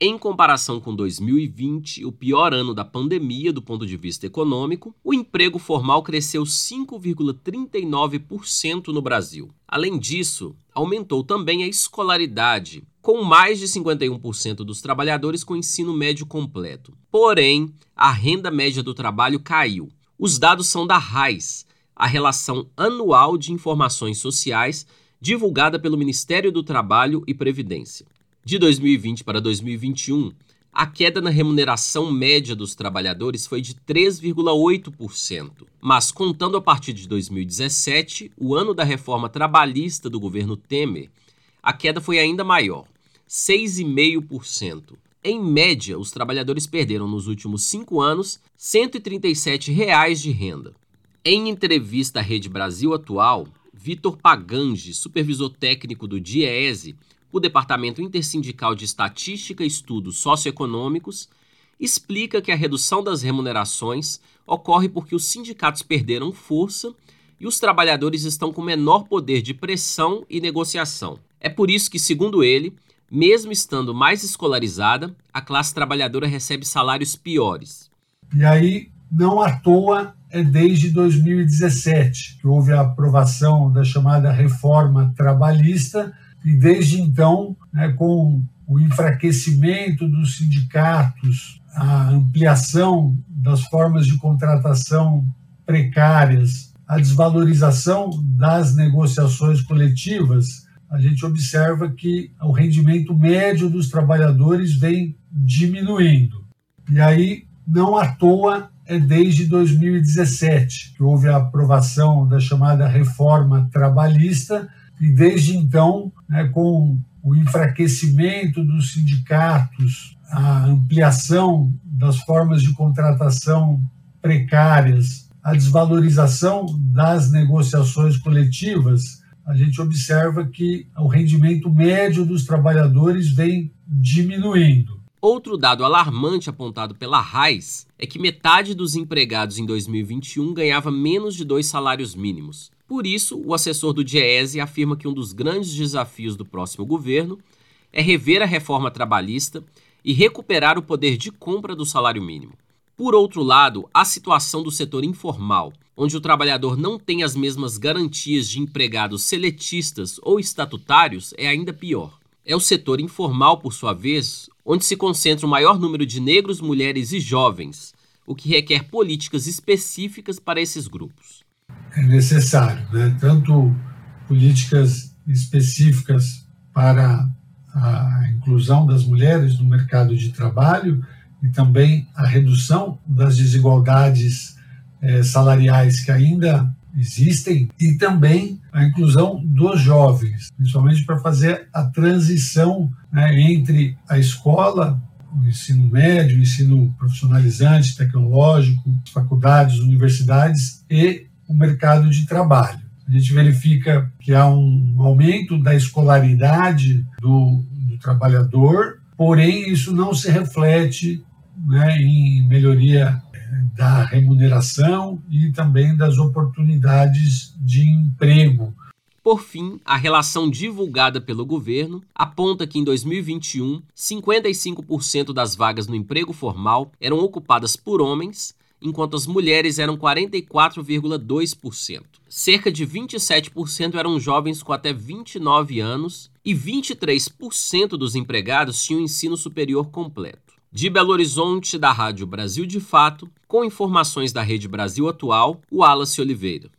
Em comparação com 2020, o pior ano da pandemia do ponto de vista econômico, o emprego formal cresceu 5,39% no Brasil. Além disso, aumentou também a escolaridade, com mais de 51% dos trabalhadores com ensino médio completo. Porém, a renda média do trabalho caiu. Os dados são da RAIS, a Relação Anual de Informações Sociais, divulgada pelo Ministério do Trabalho e Previdência. De 2020 para 2021, a queda na remuneração média dos trabalhadores foi de 3,8%. Mas contando a partir de 2017, o ano da reforma trabalhista do governo Temer, a queda foi ainda maior, 6,5%. Em média, os trabalhadores perderam nos últimos cinco anos 137 reais de renda. Em entrevista à Rede Brasil Atual, Vitor Pagange, supervisor técnico do DIEESE, o Departamento Intersindical de Estatística e Estudos Socioeconômicos explica que a redução das remunerações ocorre porque os sindicatos perderam força e os trabalhadores estão com menor poder de pressão e negociação. É por isso que, segundo ele, mesmo estando mais escolarizada, a classe trabalhadora recebe salários piores. E aí, não à toa, é desde 2017 que houve a aprovação da chamada reforma trabalhista e desde então, né, com o enfraquecimento dos sindicatos, a ampliação das formas de contratação precárias, a desvalorização das negociações coletivas, a gente observa que o rendimento médio dos trabalhadores vem diminuindo. E aí, não à toa, é desde 2017 que houve a aprovação da chamada reforma trabalhista, e desde então, né, com o enfraquecimento dos sindicatos, a ampliação das formas de contratação precárias, a desvalorização das negociações coletivas, a gente observa que o rendimento médio dos trabalhadores vem diminuindo. Outro dado alarmante apontado pela RAIS é que metade dos empregados em 2021 ganhava menos de dois salários mínimos. Por isso, o assessor do Diese afirma que um dos grandes desafios do próximo governo é rever a reforma trabalhista e recuperar o poder de compra do salário mínimo. Por outro lado, a situação do setor informal, onde o trabalhador não tem as mesmas garantias de empregados seletistas ou estatutários, é ainda pior. É o setor informal, por sua vez, onde se concentra o maior número de negros, mulheres e jovens, o que requer políticas específicas para esses grupos. É necessário, né? tanto políticas específicas para a inclusão das mulheres no mercado de trabalho e também a redução das desigualdades eh, salariais que ainda existem e também a inclusão dos jovens, principalmente para fazer a transição né, entre a escola, o ensino médio, o ensino profissionalizante, tecnológico, faculdades, universidades e o mercado de trabalho. A gente verifica que há um aumento da escolaridade do, do trabalhador, porém isso não se reflete né, em melhoria da remuneração e também das oportunidades de emprego. Por fim, a relação divulgada pelo governo aponta que em 2021, 55% das vagas no emprego formal eram ocupadas por homens, enquanto as mulheres eram 44,2%. Cerca de 27% eram jovens com até 29 anos e 23% dos empregados tinham ensino superior completo. De Belo Horizonte, da Rádio Brasil de Fato, com informações da Rede Brasil Atual, o Wallace Oliveira.